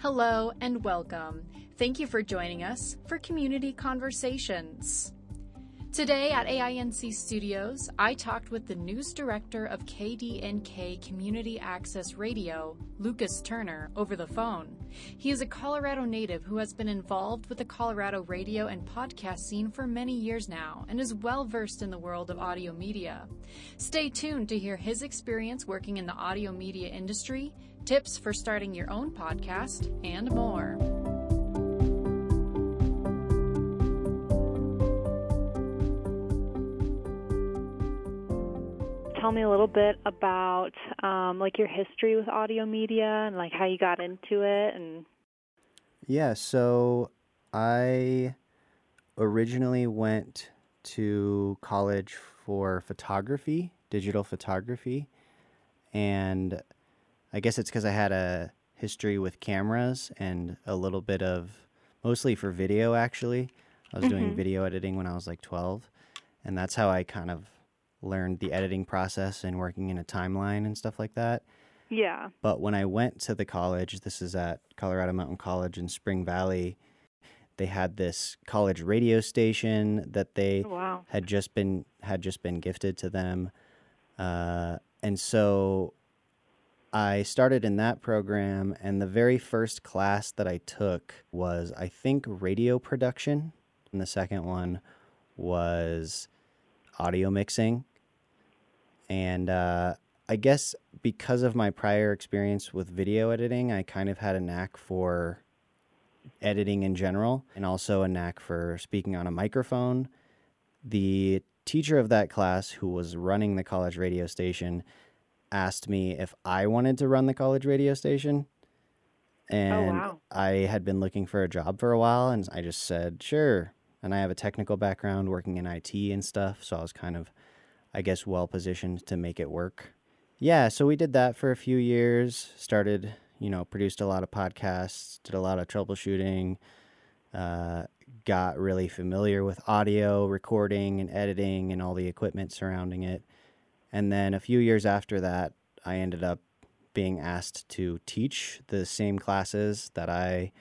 Hello and welcome. Thank you for joining us for Community Conversations. Today at AINC Studios, I talked with the news director of KDNK Community Access Radio, Lucas Turner, over the phone. He is a Colorado native who has been involved with the Colorado radio and podcast scene for many years now and is well versed in the world of audio media. Stay tuned to hear his experience working in the audio media industry, tips for starting your own podcast, and more. Tell me a little bit about um, like your history with audio media and like how you got into it and yeah so i originally went to college for photography digital photography and i guess it's because i had a history with cameras and a little bit of mostly for video actually i was mm-hmm. doing video editing when i was like 12 and that's how i kind of learned the editing process and working in a timeline and stuff like that. Yeah. But when I went to the college, this is at Colorado Mountain College in Spring Valley, they had this college radio station that they oh, wow. had just been had just been gifted to them. Uh, and so I started in that program, and the very first class that I took was, I think, radio production. And the second one was audio mixing. And uh, I guess because of my prior experience with video editing, I kind of had a knack for editing in general and also a knack for speaking on a microphone. The teacher of that class, who was running the college radio station, asked me if I wanted to run the college radio station. Oh, and oh, wow. I had been looking for a job for a while, and I just said, sure. And I have a technical background working in IT and stuff, so I was kind of I guess, well positioned to make it work. Yeah, so we did that for a few years. Started, you know, produced a lot of podcasts, did a lot of troubleshooting, uh, got really familiar with audio recording and editing and all the equipment surrounding it. And then a few years after that, I ended up being asked to teach the same classes that I,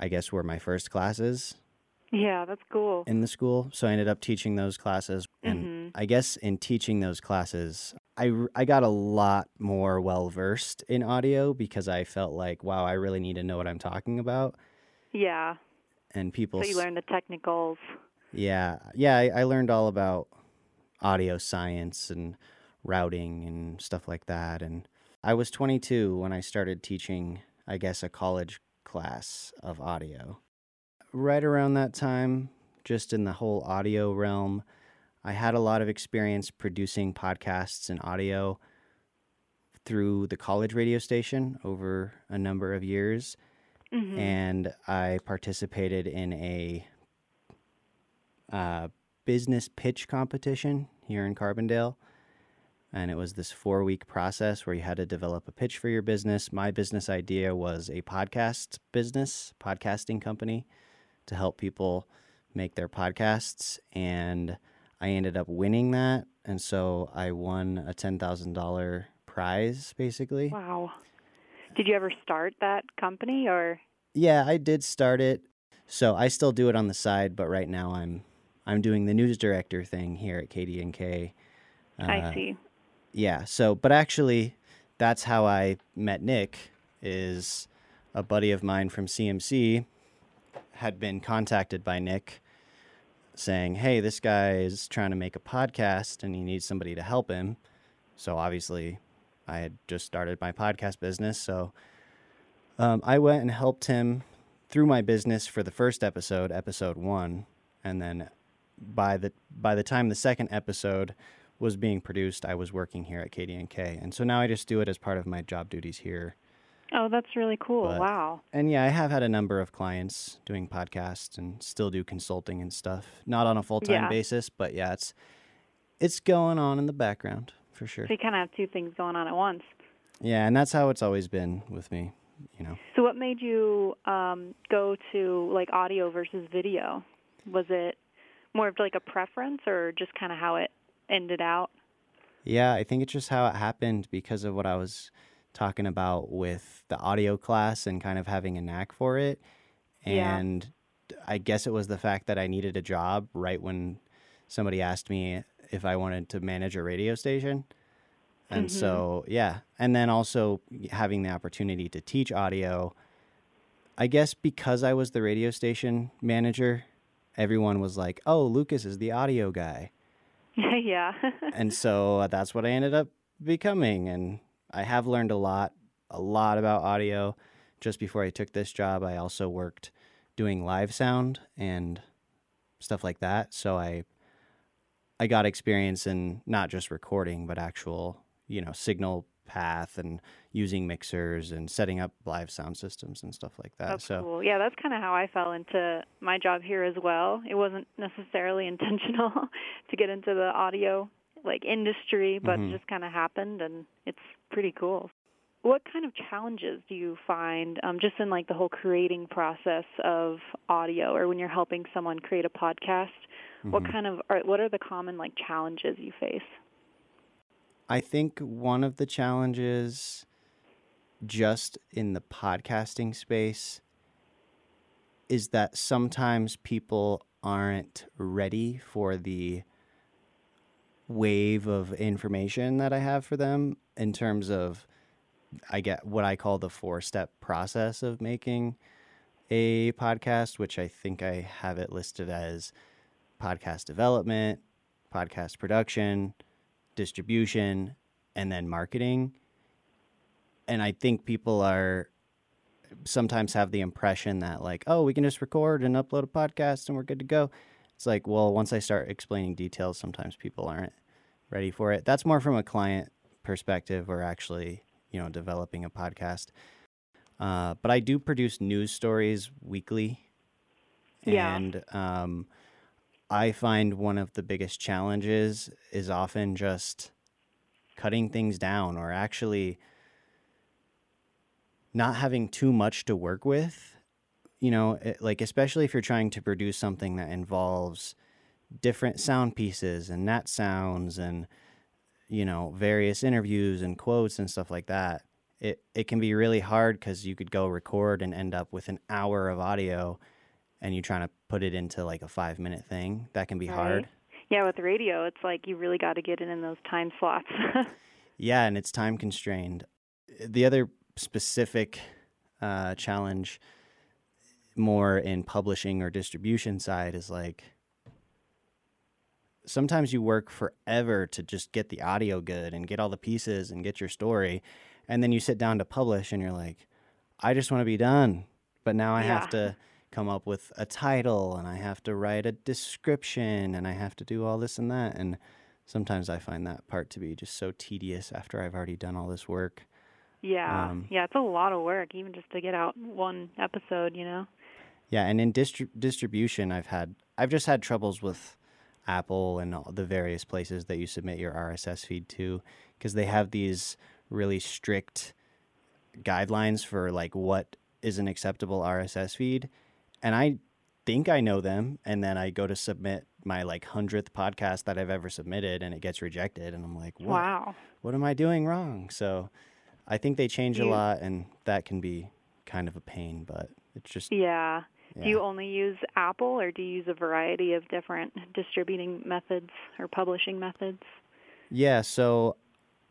I guess, were my first classes. Yeah, that's cool. In the school. So I ended up teaching those classes. And mm-hmm. I guess in teaching those classes, I, I got a lot more well versed in audio because I felt like, wow, I really need to know what I'm talking about. Yeah. And people. So you learned the technicals. Yeah. Yeah. I, I learned all about audio science and routing and stuff like that. And I was 22 when I started teaching, I guess, a college class of audio right around that time, just in the whole audio realm, I had a lot of experience producing podcasts and audio through the college radio station over a number of years. Mm-hmm. And I participated in a uh, business pitch competition here in Carbondale. And it was this four week process where you had to develop a pitch for your business. My business idea was a podcast business, podcasting company to help people make their podcasts. And I ended up winning that. And so I won a $10,000 prize basically. Wow. Did you ever start that company or? Yeah, I did start it. So I still do it on the side, but right now I'm I'm doing the news director thing here at KDNK. Uh, I see. Yeah. So, but actually, that's how I met Nick. Is a buddy of mine from CMC had been contacted by Nick saying, Hey, this guy is trying to make a podcast and he needs somebody to help him. So obviously, I had just started my podcast business. So um, I went and helped him through my business for the first episode, episode one. And then by the by the time the second episode was being produced, I was working here at KDNK. And so now I just do it as part of my job duties here Oh, that's really cool. But, wow. And yeah, I have had a number of clients doing podcasts and still do consulting and stuff. Not on a full time yeah. basis, but yeah, it's it's going on in the background for sure. So you kind of have two things going on at once. Yeah, and that's how it's always been with me, you know. So what made you um, go to like audio versus video? Was it more of like a preference or just kind of how it ended out? Yeah, I think it's just how it happened because of what I was talking about with the audio class and kind of having a knack for it. Yeah. And I guess it was the fact that I needed a job right when somebody asked me if I wanted to manage a radio station. And Mhm. so, yeah. And then also having the opportunity to teach audio. I guess because I was the radio station manager, everyone was like, oh, Lucas is the audio guy. yeah. and so that's what I ended up becoming. And I have learned a lot, a lot about audio. Just before I took this job, I also worked doing live sound and stuff like that. So I I got experience in not just recording, but actual, you know, signal path and using mixers and setting up live sound systems and stuff like that. That's so cool. Yeah, that's kind of how I fell into my job here as well. It wasn't necessarily intentional to get into the audio like industry, but Mhm. it just kind of happened, and it's pretty cool. What kind of challenges do you find um, just in like the whole creating process of audio, or when you're helping someone create a podcast? What mhm. kind of are, what are the common like challenges you face? I think one of the challenges just in the podcasting space is that sometimes people aren't ready for the wave of information that I have for them in terms of I get what I call the four step process of making a podcast, which I think I have it listed as podcast development, podcast production, distribution, and then marketing. And I think people are sometimes have the impression that like, oh, we can just record and upload a podcast and we're good to go. It's like, well, once I start explaining details, sometimes people aren't ready for it. That's more from a client perspective or actually, you know, developing a podcast. Uh, but I do produce news stories weekly. Yeah. And um, I find one of the biggest challenges is often just cutting things down or actually not having too much to work with. You know, it, like especially if you're trying to produce something that involves different sound pieces and net sounds and you know various interviews and quotes and stuff like that. It it can be really hard because you could go record and end up with an hour of audio, and you're trying to put it into like a five minute thing. That can be hard. Yeah, with radio, it's like you really got to get it in those time slots. Yeah, and it's time constrained. The other specific uh, challenge, more in publishing or distribution side, is like sometimes you work forever to just get the audio good and get all the pieces and get your story, and then you sit down to publish and you're like, I just want to be done, but now I have to come up with a title and I have to write a description and I have to do all this and that and sometimes I find that part to be just so tedious after I've already done all this work. yeah, Um, yeah, it's a lot of work even just to get out one episode. You know. Yeah, and in distri- distribution, I've had I've just had troubles with Apple and all the various places that you submit your RSS feed to because they have these really strict guidelines for like what is an acceptable RSS feed, and I think I know them, and then I go to submit my like hundredth podcast that I've ever submitted, and it gets rejected, and I'm like, what? Wow. what am I doing wrong? So I think they change a lot, and that can be kind of a pain, but it's just Yeah. Yeah. Do you only use Apple or do you use a variety of different distributing methods or publishing methods? Yeah, so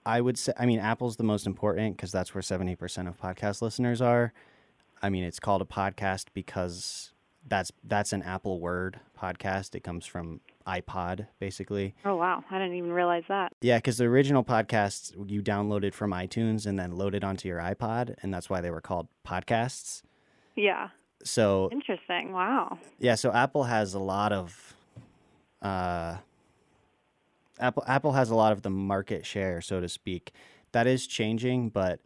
I would say, I mean, Apple's the most important because that's where 70% of podcast listeners are. I mean, it's called a podcast because that's that's an Apple word podcast. It comes from iPod, basically. Oh wow, I didn't even realize that. Yeah, because the original podcasts you downloaded from iTunes and then loaded onto your iPod, and that's why they were called podcasts. Yeah. So Interesting. Wow. Yeah, so Apple has a lot of uh Apple Apple has a lot of the market share, so to speak. That is changing, but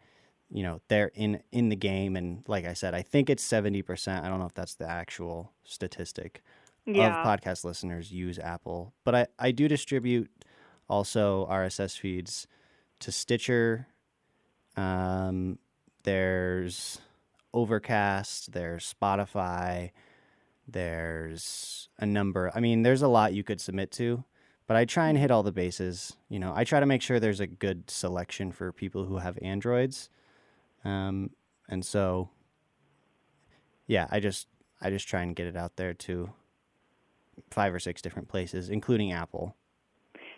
you know, they're in in the game and like I said, I think it's 70%. I don't know if that's the actual statistic Yeah. of podcast listeners use Apple. But I I do distribute also RSS feeds to Stitcher. Um there's Overcast, there's Spotify, there's a number. I mean, there's a lot you could submit to, but I try and hit all the bases. You know, I try to make sure there's a good selection for people who have Androids. Um, and so, yeah, I just I just try and get it out there to five or six different places, including Apple.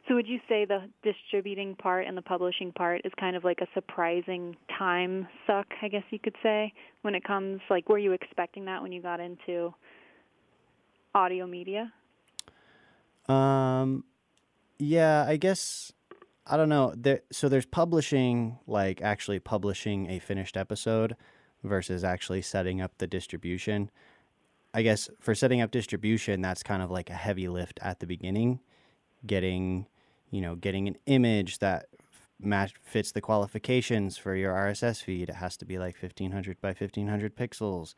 So would you say the distributing part and the publishing part is kind of like a surprising time suck, I guess you could say, when it comes like were you expecting that when you got into audio media? Um yeah, I guess I don't know. There so there's publishing like actually publishing a finished episode versus actually setting up the distribution. I guess for setting up distribution, that's kind of like a heavy lift at the beginning, getting, you know, getting an image that match fits the qualifications for your RSS feed. It has to be like 1500 by 1500 pixels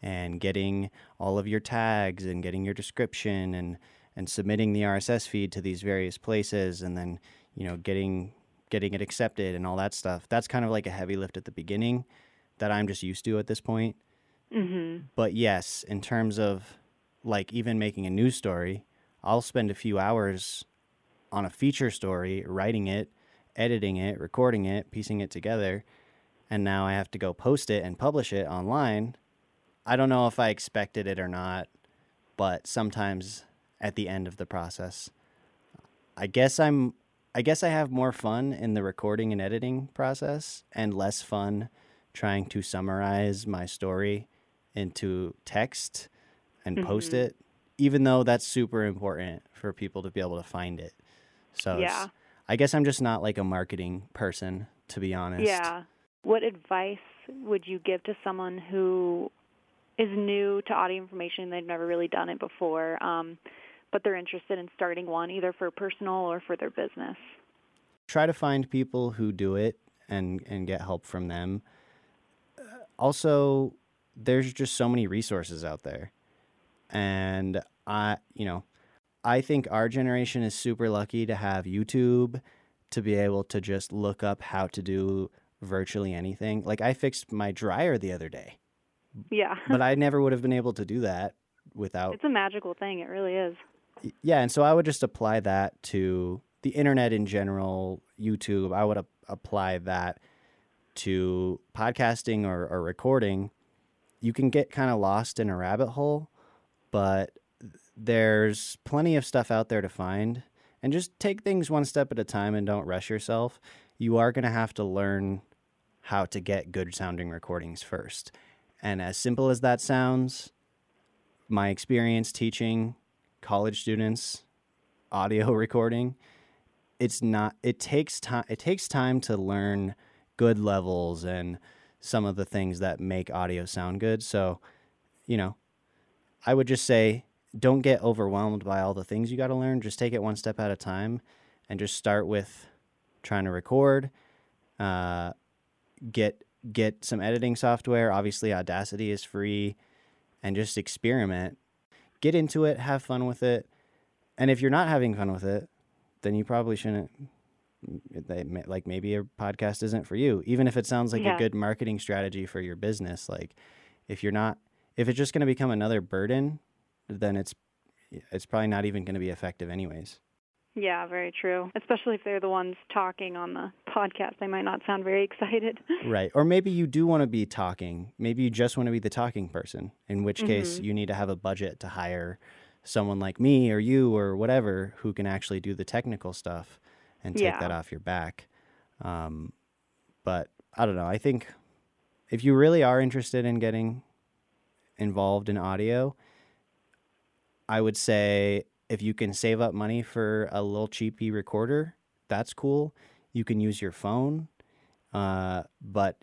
and getting all of your tags and getting your description and and submitting the RSS feed to these various places and then, you know, getting getting it accepted and all that stuff. That's kind of like a heavy lift at the beginning that I'm just used to at this point. Mhm. But yes, in terms of like even making a news story, I'll spend a few hours on a feature story, writing it, editing it, recording it, piecing it together, and now I have to go post it and publish it online. I don't know if I expected it or not, but sometimes at the end of the process, I guess I'm I guess I have more fun in the recording and editing process and less fun trying to summarize my story into text and post Mhm. it, even though that's super important for people to be able to find it. So Yeah. I guess I'm just not like a marketing person, to be honest. Yeah. What advice would you give to someone who is new to audio information? They've never really done it before, um, but they're interested in starting one, either for personal or for their business. Try to find people who do it and and get help from them. Also, there's just so many resources out there. And I, you know, I think our generation is super lucky to have YouTube to be able to just look up how to do virtually anything. Like I fixed my dryer the other day, Yeah. but I never would have been able to do that without it's a magical thing. It really is. yeah, and so I would just apply that to the internet in general, YouTube. I would ap- apply that to podcasting or, or recording. You can get kind of lost in a rabbit hole, but there's plenty of stuff out there to find. And just take things one step at a time and don't rush yourself. You are going to have to learn how to get good sounding recordings first. And as simple as that sounds, my experience teaching college students audio recording it's not it takes time it takes time to learn good levels and some of the things that make audio sound good so you know i would just say don't get overwhelmed by all the things you got to learn. Just take it one step at a time and just start with trying to record uh, get get some editing software. Obviously audacity is free and just experiment. Get into it have fun with it. And if you're not having fun with it then you probably shouldn't like maybe a podcast isn't for you. Even if it sounds like Yeah. a good marketing strategy for your business like if you're not if it's just going to become another burden then it's it's probably not even going to be effective anyways Yeah, very true. Especially if they're the ones talking on the podcast, they might not sound very excited. right or maybe you do want to be talking maybe you just want to be the talking person in which case Mhm. you need to have a budget to hire someone like me or you or whatever who can actually do the technical stuff and take Yeah. that off your back um, but i don't know i think if you really are interested in getting involved in audio i would say if you can save up money for a little cheapy recorder that's cool. You can use your phone uh, but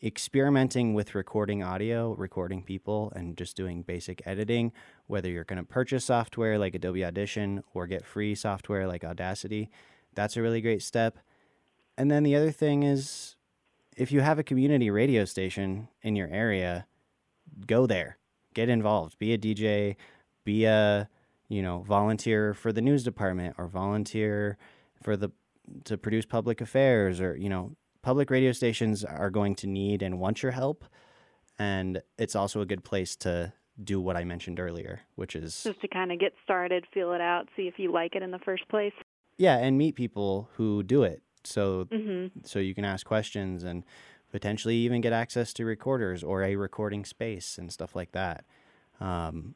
experimenting with recording audio, recording people, and just doing basic editing, whether you're going to purchase software like Adobe Audition or get free software like Audacity, that's a really great step. And then the other thing is if you have a community radio station in your area, go there, get involved, be a DJ, be a you know volunteer for the news department or volunteer for the to produce public affairs or you know public radio stations are going to need and want your help and it's also a good place to do what i mentioned earlier which is Just to kind of get started, feel it out, see if you like it in the first place. yeah and meet people who do it so Mhm. so you can ask questions and potentially even get access to recorders or a recording space and stuff like that. Um,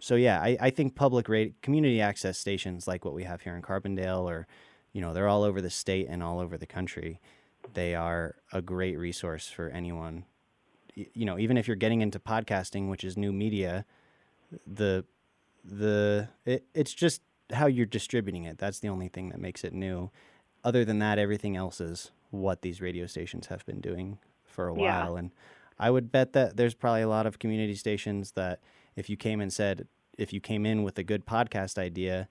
so yeah, I, I think public rate community access stations like what we have here in Carbondale, or you know, they're all over the state and all over the country. They are a great resource for anyone. You know, even if you're getting into podcasting, which is new media, the the it, it's just how you're distributing it. That's the only thing that makes it new. Other than that, everything else is what these radio stations have been doing for a Yeah. while. And I would bet that there's probably a lot of community stations that if you came and said, if you came in with a good podcast idea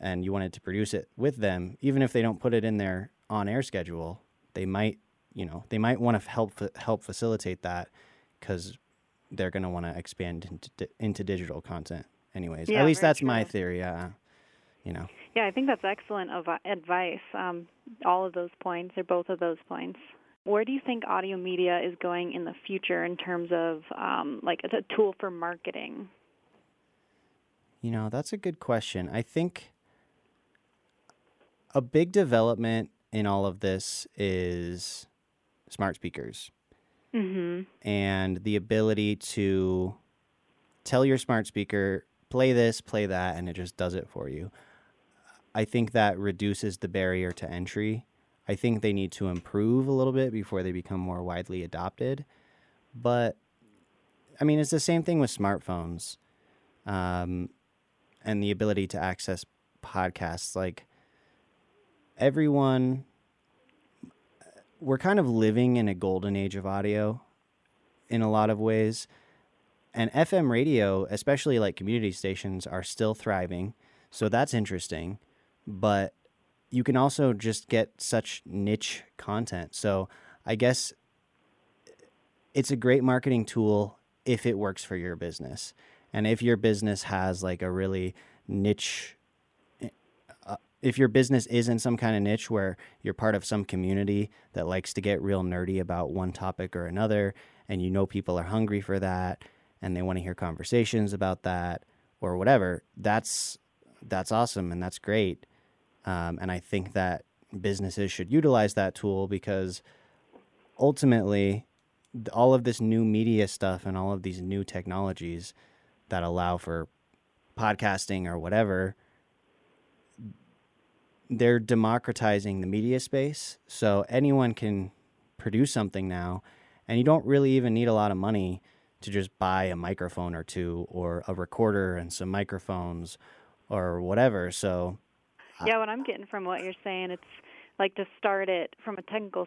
and you wanted to produce it with them, even if they don't put it in their on air schedule, they might, you know, they might want to help help facilitate that because they're going to want to expand into, into digital content anyways. Yeah, At least that's my theory. Uh, you know, Yeah, I think that's excellent of advice. Um, all of those points, or both of those points. Where do you think audio media is going in the future in terms of um, like a, a tool for marketing? You know, that's a good question. I think a big development in all of this is smart speakers Mm-hmm. and the ability to tell your smart speaker, play this, play that, and it just does it for you. I think that reduces the barrier to entry. I think they need to improve a little bit before they become more widely adopted. But I mean, it's the same thing with smartphones um, and the ability to access podcasts. Like everyone, we're kind of living in a golden age of audio in a lot of ways. And FM radio, especially like community stations, are still thriving. So that's interesting. But you can also just get such niche content. So I guess it's a great marketing tool if it works for your business. And if your business has like a really niche uh, if your business is in some kind of niche where you're part of some community that likes to get real nerdy about one topic or another and you know people are hungry for that and they want to hear conversations about that or whatever that's that's awesome and that's great um, and i think that businesses should utilize that tool because ultimately all of this new media stuff and all of these new technologies that allow for podcasting or whatever they're democratizing the media space. So anyone can produce something now and you don't really even need a lot of money to just buy a microphone or two or a recorder and some microphones or whatever. So Yeah, what I'm getting from what you're saying, it's like to start it from a technical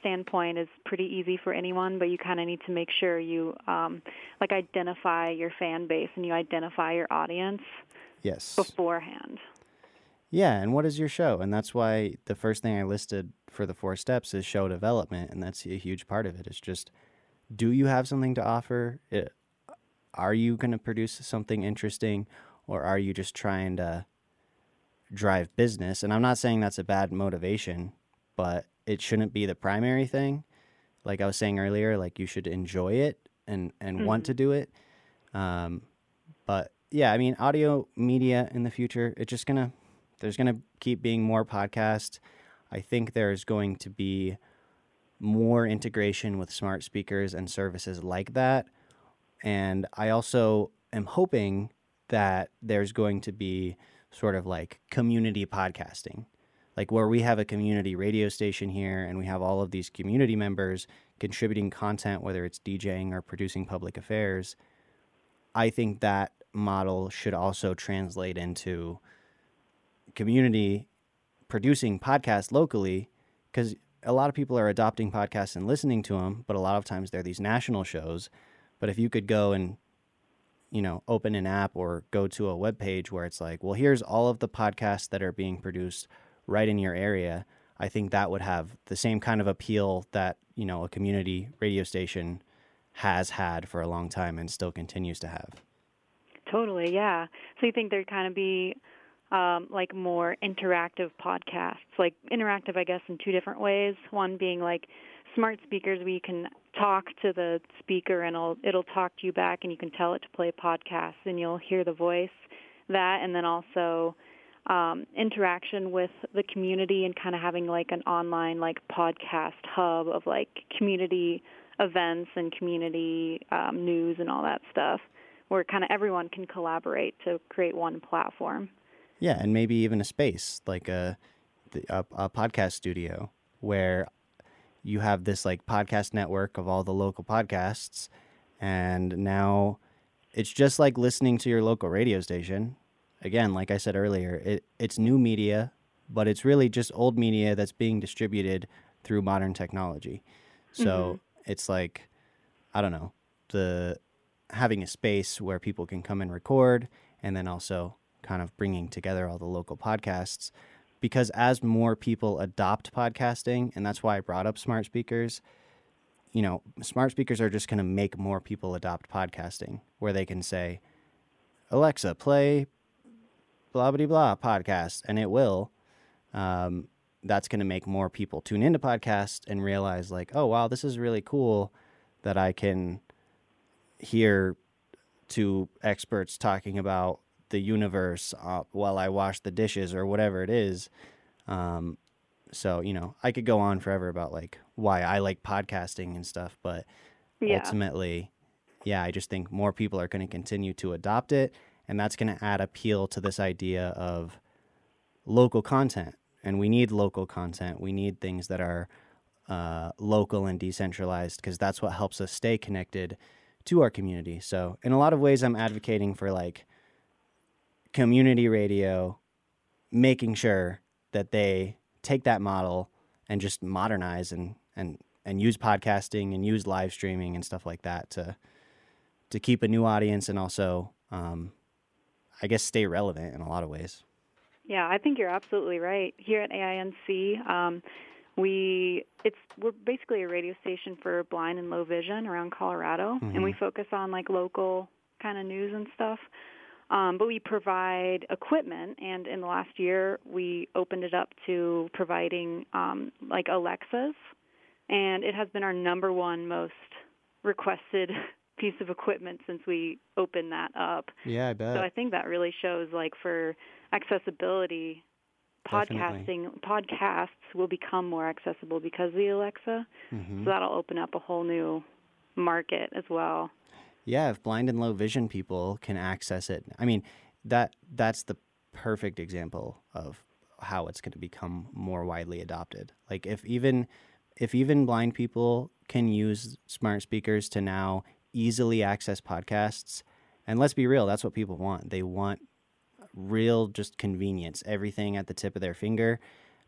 standpoint is pretty easy for anyone, but you kind of need to make sure you um, like identify your fan base and you identify your audience yes beforehand. Yeah, and what is your show? And that's why the first thing I listed for the four steps is show development, and that's a huge part of it. It's just, do you have something to offer? It, are you going to produce something interesting, or are you just trying to drive business? And I'm not saying that's a bad motivation, but it shouldn't be the primary thing. Like I was saying earlier, like you should enjoy it and and want to do it. Um, but yeah, I mean, audio media in the future, it's just gonna there's gonna keep being more podcasts. I think there's going to be more integration with smart speakers and services like that. And I also am hoping that there's going to be sort of like community podcasting, like where we have a community radio station here and we have all of these community members contributing content, whether it's DJing or producing public affairs. I think that model should also translate into community producing podcasts locally because a lot of people are adopting podcasts and listening to them, but a lot of times they're these national shows. But if you could go and you know open an app or go to a web page where it's like, well, here's all of the podcasts that are being produced right in your area, I think that would have the same kind of appeal that you know a community radio station has had for a long time and still continues to have. Totally, yeah. So you think there'd kind of be um, like more interactive podcasts, like interactive, I guess, in two different ways. One being like smart speakers, where you can talk to the speaker and it'll it'll talk to you back, and you can tell it to play podcasts, and you'll hear the voice. That, and then also um, interaction with the community and kind of having like an online like podcast hub of like community events and community um, news and all that stuff where kind of everyone can collaborate to create one platform. Yeah, and maybe even a space like a, a, a podcast studio where you have this like podcast network of all the local podcasts, and now it's just like listening to your local radio station. Again, like I said earlier, it, it's new media, but it's really just old media that's being distributed through modern technology. So mm-hmm. it's like, I don't know, the having a space where people can come and record, and then also kind of bringing together all the local podcasts. Because as more people adopt podcasting, and that's why I brought up smart speakers, you know, smart speakers are just going to make more people adopt podcasting, where they can say, Alexa, play blah, blah, blah podcast, and it will. Um, that's going to make more people tune into podcasts and realize, like, oh, wow, this is really cool that I can hear two experts talking about the universe uh, while I wash the dishes or whatever it is. Um, so you know, I could go on forever about like why I like podcasting and stuff, but yeah. ultimately, yeah, I just think more people are going to continue to adopt it, and that's going to add appeal to this idea of local content. And we need local content. We need things that are uh, local and decentralized because that's what helps us stay connected to our community. So, in a lot of ways, I'm advocating for like community radio, making sure that they take that model and just modernize and and and use podcasting and use live streaming and stuff like that to to keep a new audience and also um, I guess stay relevant in a lot of ways. Yeah, I think you're absolutely right. Here at AINC, um, we it's we're basically a radio station for blind and low vision around Colorado, mm-hmm. and we mm-hmm. focus on like local kind of news and stuff. Um, but we provide equipment, and in the last year, we opened it up to providing um, like Alexas, and it has been our number one most requested piece of equipment since we opened that up. Yeah, I bet. So I think that really shows like for accessibility, podcasting Definitely. podcasts will become more accessible because of the Alexa. Mm-hmm. So that'll open up a whole new market as well. Yeah, if blind and low vision people can access it, I mean, that that's the perfect example of how it's going to become more widely adopted. Like if even if even blind people can use smart speakers to now easily access podcasts, and let's be real, that's what people want. They want real just convenience, everything at the tip of their finger,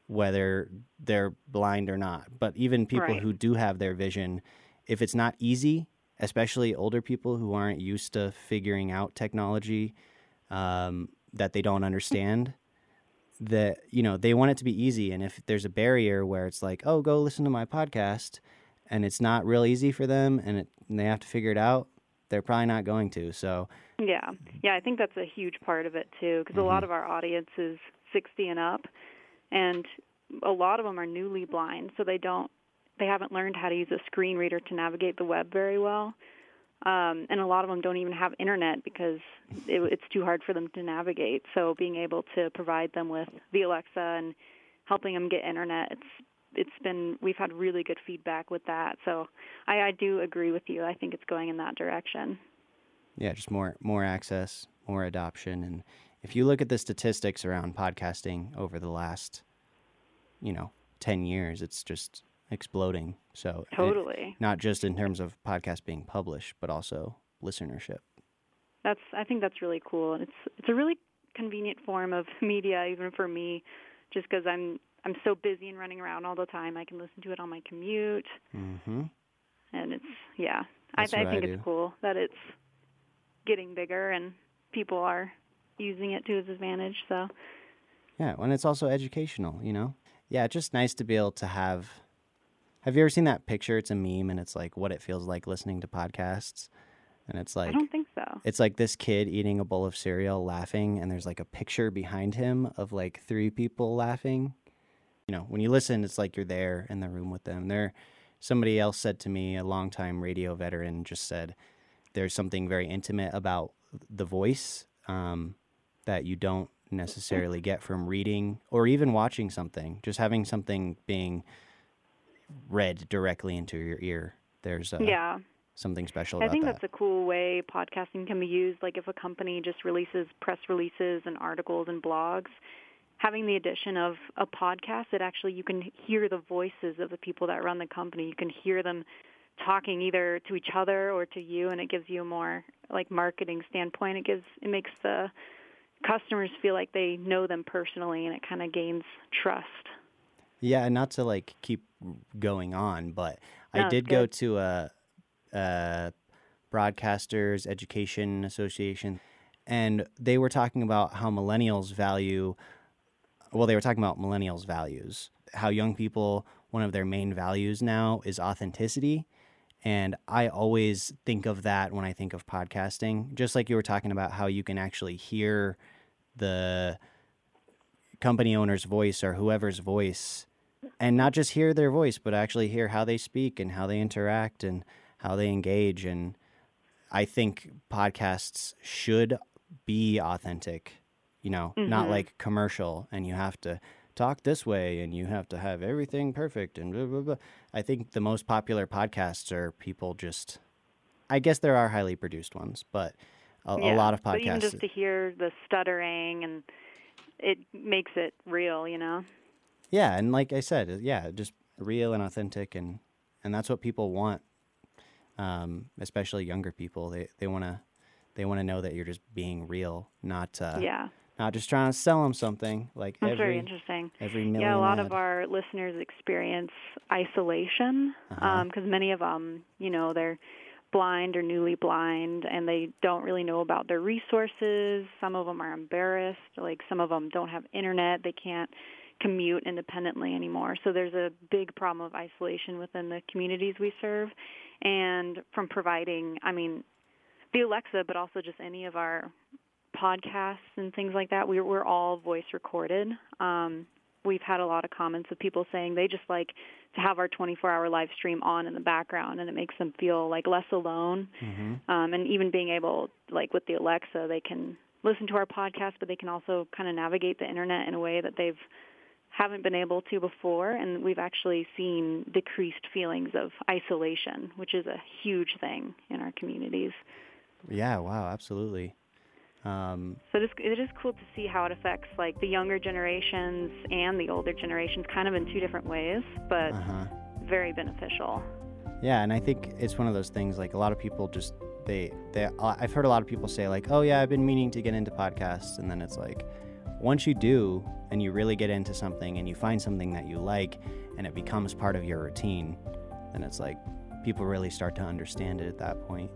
whether they're blind or not. But even people right. who do have their vision, if it's not easy, especially older people who aren't used to figuring out technology um, that they don't understand that you know they want it to be easy and if there's a barrier where it's like oh go listen to my podcast and it's not real easy for them and, it, and they have to figure it out they're probably not going to so yeah yeah i think that's a huge part of it too because mm-hmm. a lot mm-hmm. of our audience is 60 and up and a lot of them are newly blind so they don't they haven't learned how to use a screen reader to navigate the web very well. Um, and a lot of them don't even have internet because it, it's too hard for them to navigate. So being able to provide them with the Alexa and helping them get internet, it's it's been we've had really good feedback with that. So I, I do agree with you. I think it's going in that direction. Yeah, just more more access, more adoption, and if you look at the statistics around podcasting over the last, you know, ten years, it's just exploding. So totally, it, not just in terms of podcasts being published, but also listenership. That's I think that's really cool, and it's it's a really convenient form of media, even for me, just because I'm I'm so busy and running around all the time. I can listen to it on my commute, mm-hmm. and it's yeah. I, I think I it's cool that it's getting bigger and people are using it to its advantage. So yeah, and it's also educational. You know, yeah, just nice to be able to have have you ever seen that picture? It's a meme and it's like what it feels like listening to podcasts. And it's like I don't think so. It's like this kid eating a bowl of cereal laughing and there's like a picture behind him of like three people laughing. You know, when you listen it's like you're there in the room with them. There somebody else said to me, a longtime radio veteran just said there's something very intimate about the voice um, that you don't necessarily get from reading or even watching something. Just having something being read directly into your ear. There's uh, yeah. something special I think that. that's a cool way podcasting can be used. Like if a company just releases press releases and articles and blogs, having the addition of a podcast, it actually you can hear the voices of the people that run the company. You can hear them talking either to each other or to you, and it gives you a more like marketing standpoint. It gives it makes the customers feel like they know them personally, and it kind of gains trust. Yeah, and not to like keep going on, but No, I did go to a, a broadcasters education association, and they were talking about how millennials value. Well, they were talking about millennials' values. How young people, one of their main values now is authenticity, and I always think of that when I think of podcasting. Just like you were talking about how you can actually hear the company owner's voice or whoever's voice and not just hear their voice but actually hear how they speak and how they interact and how they engage and i think podcasts should be authentic you know not Mhm. like commercial and you have to talk this way and you have to have everything perfect and blah blah blah i think the most popular podcasts are people just i guess there are highly produced ones but a, a lot of But even podcasts just to hear the stuttering and it makes it real, you know. Yeah, and like I said, uh, yeah, just real and authentic, and and that's what people want. Um, especially younger people, they they want to they want to know that you're just being real, not uh, yeah. not just trying to sell them something. Like That's every very interesting. every. Yeah, a lot ad. of our listeners experience isolation Uh-huh. because many of them, you know, they're blind or newly blind and they don't really know about their resources. Some of them are embarrassed. Like some of them don't have internet. They can't commute independently anymore. So there's a big problem of isolation within the communities we serve. And from providing, I mean, the Alexa, but also just any of our podcasts and things like that, we're, we're all voice recorded. Um, we've had a lot of comments of people saying they just like to have our 24 hour live stream on in the background and it makes them feel like less alone. Mhm. Um, and even being able, like with the Alexa, they can listen to our podcast, but they can also kind of navigate the internet in a way that they've haven't been able to before and we've actually seen decreased feelings of isolation which is a huge thing in our communities Yeah, wow, absolutely. Um, so it is, it is cool to see how it affects like the younger generations and the older generations kind of in two different ways but uh-huh. very beneficial Yeah, and I think it's one of those things like a lot of people just they they I've heard a lot of people say like, "Oh yeah, I've been meaning to get into podcasts." And then it's like once you do and you really get into something and you find something that you like and it becomes part of your routine, then it's like people really start to understand it at that point.